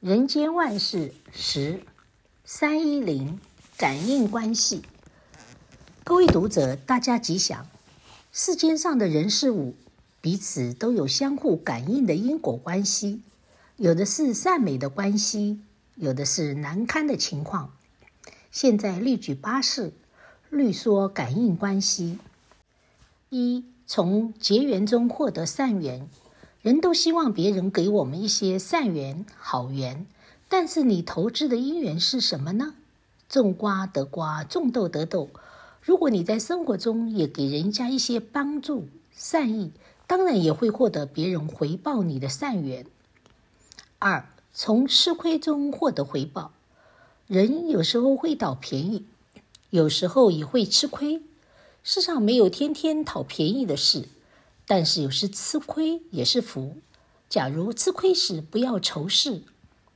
人间万事十三一零感应关系。各位读者，大家吉祥。世间上的人事物，彼此都有相互感应的因果关系，有的是善美的关系，有的是难堪的情况。现在例举八事，律说感应关系。一，从结缘中获得善缘。人都希望别人给我们一些善缘、好缘，但是你投资的因缘是什么呢？种瓜得瓜，种豆得豆。如果你在生活中也给人家一些帮助、善意，当然也会获得别人回报你的善缘。二，从吃亏中获得回报。人有时候会讨便宜，有时候也会吃亏。世上没有天天讨便宜的事。但是有时吃亏也是福。假如吃亏时不要仇视，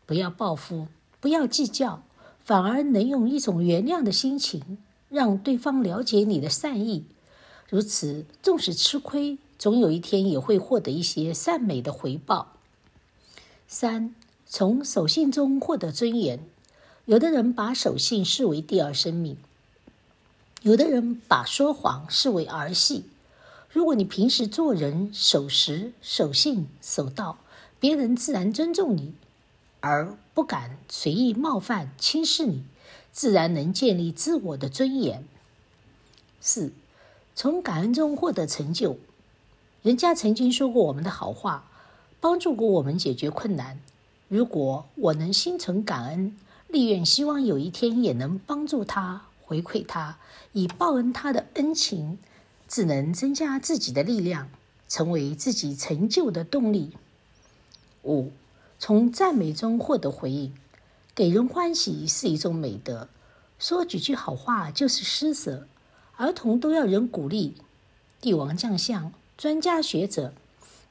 不要报复，不要计较，反而能用一种原谅的心情，让对方了解你的善意。如此，纵使吃亏，总有一天也会获得一些善美的回报。三，从守信中获得尊严。有的人把守信视为第二生命，有的人把说谎视为儿戏。如果你平时做人守时、守信、守道，别人自然尊重你，而不敢随意冒犯、轻视你，自然能建立自我的尊严。四，从感恩中获得成就。人家曾经说过我们的好话，帮助过我们解决困难。如果我能心存感恩，立愿希望有一天也能帮助他、回馈他，以报恩他的恩情。只能增加自己的力量，成为自己成就的动力。五，从赞美中获得回应，给人欢喜是一种美德。说几句好话就是施舍。儿童都要人鼓励，帝王将相、专家学者，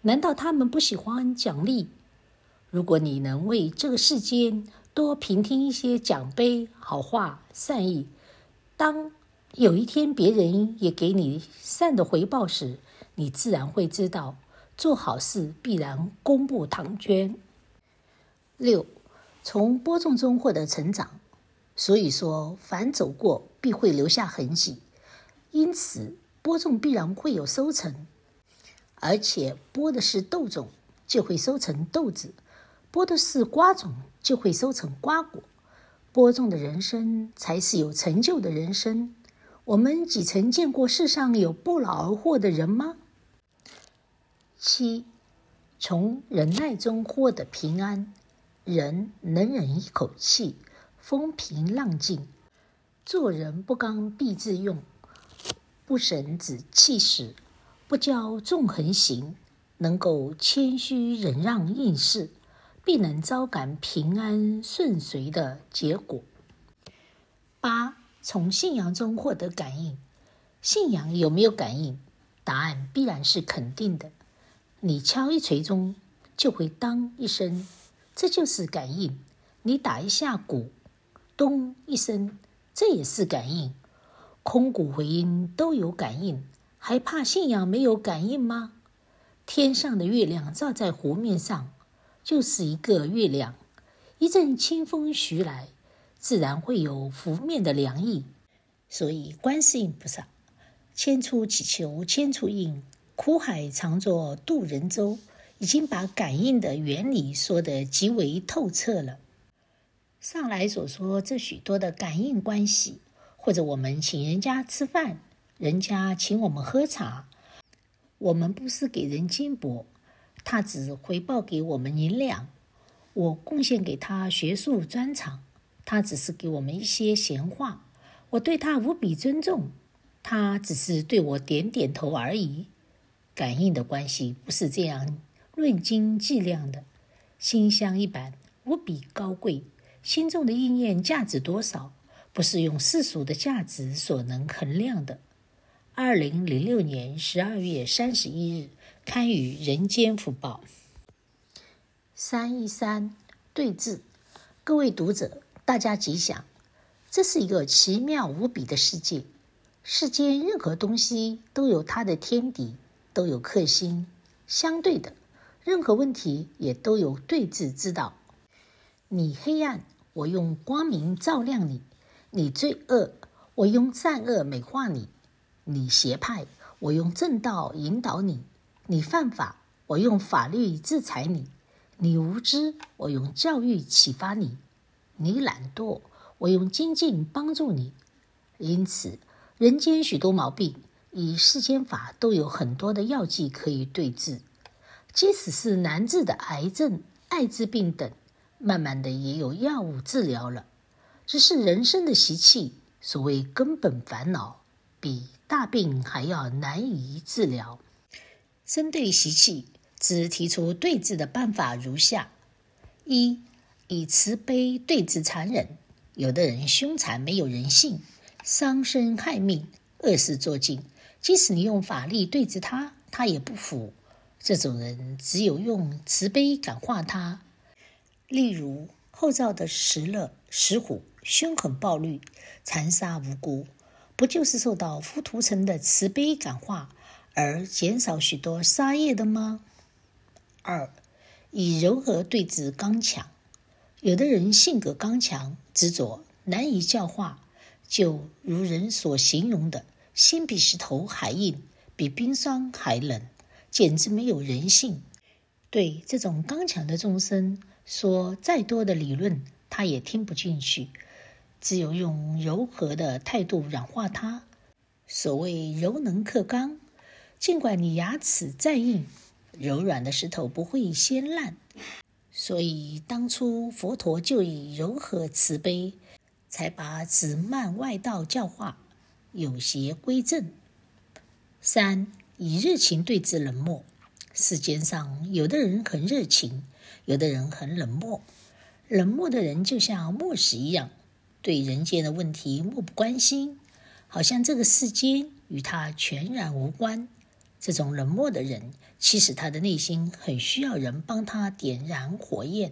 难道他们不喜欢奖励？如果你能为这个世间多平添一些奖杯、好话、善意，当。有一天，别人也给你善的回报时，你自然会知道，做好事必然功不唐捐。六，从播种中获得成长，所以说，凡走过必会留下痕迹，因此播种必然会有收成，而且播的是豆种，就会收成豆子；播的是瓜种，就会收成瓜果。播种的人生才是有成就的人生。我们几曾见过世上有不劳而获的人吗？七，从忍耐中获得平安。人能忍一口气，风平浪静。做人不刚愎自用，不省子气使，不骄纵横行。能够谦虚忍让应事，必能招感平安顺遂的结果。八。从信仰中获得感应，信仰有没有感应？答案必然是肯定的。你敲一锤钟，就会当一声，这就是感应；你打一下鼓，咚一声，这也是感应。空鼓回音都有感应，还怕信仰没有感应吗？天上的月亮照在湖面上，就是一个月亮。一阵清风徐来。自然会有拂面的凉意，所以观世音菩萨千处祈求千处应，苦海常作渡人舟，已经把感应的原理说得极为透彻了。上来所说这许多的感应关系，或者我们请人家吃饭，人家请我们喝茶，我们不是给人金箔，他只回报给我们银两；我贡献给他学术专长。他只是给我们一些闲话，我对他无比尊重，他只是对我点点头而已。感应的关系不是这样论斤计量的，心香一般，无比高贵。心中的意念价值多少，不是用世俗的价值所能衡量的。二零零六年十二月三十一日刊于《人间福报》。三一三对峙，各位读者。大家吉祥，这是一个奇妙无比的世界。世间任何东西都有它的天敌，都有克星。相对的，任何问题也都有对治之道。你黑暗，我用光明照亮你；你罪恶，我用善恶美化你；你邪派，我用正道引导你；你犯法，我用法律制裁你；你无知，我用教育启发你；你懒惰，我用精进帮助你。因此，人间许多毛病，以世间法都有很多的药剂可以对治，即使是难治的癌症、艾滋病等。慢慢的也有药物治疗了，只是人生的习气，所谓根本烦恼，比大病还要难以治疗。针对习气，只提出对治的办法如下：一、以慈悲对治残忍。有的人凶残没有人性，伤身害命，恶事做尽，即使你用法力对治他，他也不服。这种人只有用慈悲感化他。例如后赵的石勒、石虎，凶狠暴戾，残杀无辜，不就是受到浮屠城的慈悲感化而减少许多杀业的吗？二，以柔和对治刚强。有的人性格刚强、执着，难以教化，就如人所形容的，心比石头还硬，比冰霜还冷，简直没有人性。对这种刚强的众生，说再多的理论，他也听不进去，只有用柔和的态度软化他。所谓柔能克刚，尽管你牙齿再硬，柔软的石头不会先烂。所以当初佛陀就以柔和慈悲，才把止慢外道教化，有邪归正。三，以热情对治冷漠。世间上有的人很热情。有的人很冷漠，冷漠的人就像磨石一样，对人间的问题漠不关心，好像这个世间与他全然无关。这种冷漠的人，其实他的内心很需要人帮他点燃火焰，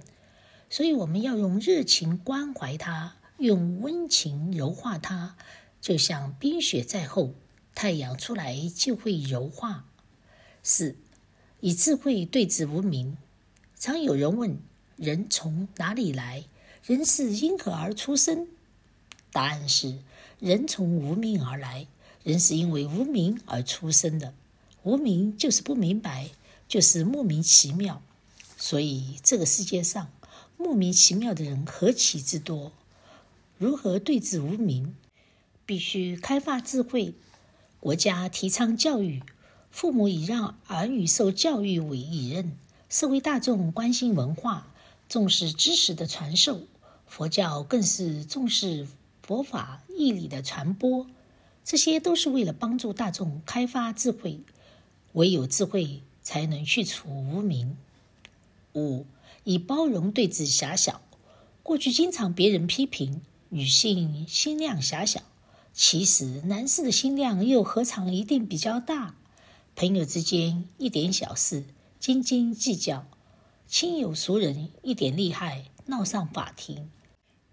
所以我们要用热情关怀他，用温情柔化他，就像冰雪再厚，太阳出来就会融化。四，以智慧对治无名。常有人问：人从哪里来？人是因何而出生？答案是：人从无名而来。人是因为无名而出生的。无明就是不明白，就是莫名其妙。所以这个世界上莫名其妙的人何其之多。如何对治无明？必须开发智慧。国家提倡教育，父母以让儿女受教育为己任。社会大众关心文化，重视知识的传授；佛教更是重视佛法义理的传播。这些都是为了帮助大众开发智慧。唯有智慧，才能去除无明。五，以包容对治狭小。过去经常别人批评女性心量狭小，其实男士的心量又何尝一定比较大？朋友之间一点小事。斤斤计较，亲友熟人一点利害闹上法庭，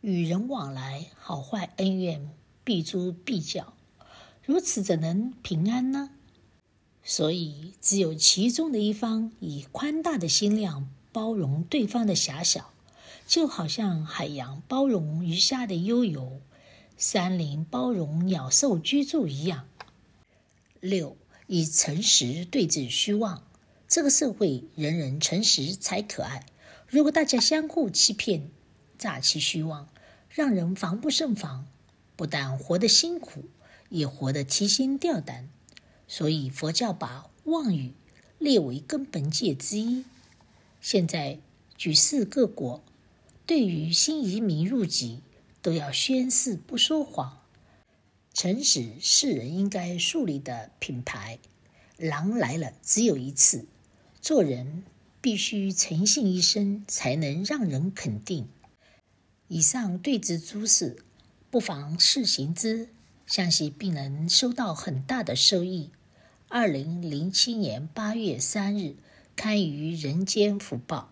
与人往来好坏恩怨必诛必较，如此怎能平安呢？所以，只有其中的一方以宽大的心量包容对方的狭小，就好像海洋包容鱼虾的悠游，山林包容鸟兽居住一样。六，以诚实对峙虚妄。这个社会人人诚实才可爱。如果大家相互欺骗、诈欺虚妄，让人防不胜防，不但活得辛苦，也活得提心吊胆。所以佛教把妄语列为根本戒之一。现在举世各国对于新移民入籍，都要宣誓不说谎。诚实是人应该树立的品牌。狼来了，只有一次。做人必须诚信一生，才能让人肯定。以上对治诸事，不妨试行之，相信必能收到很大的收益。二零零七年八月三日，刊于《人间福报》。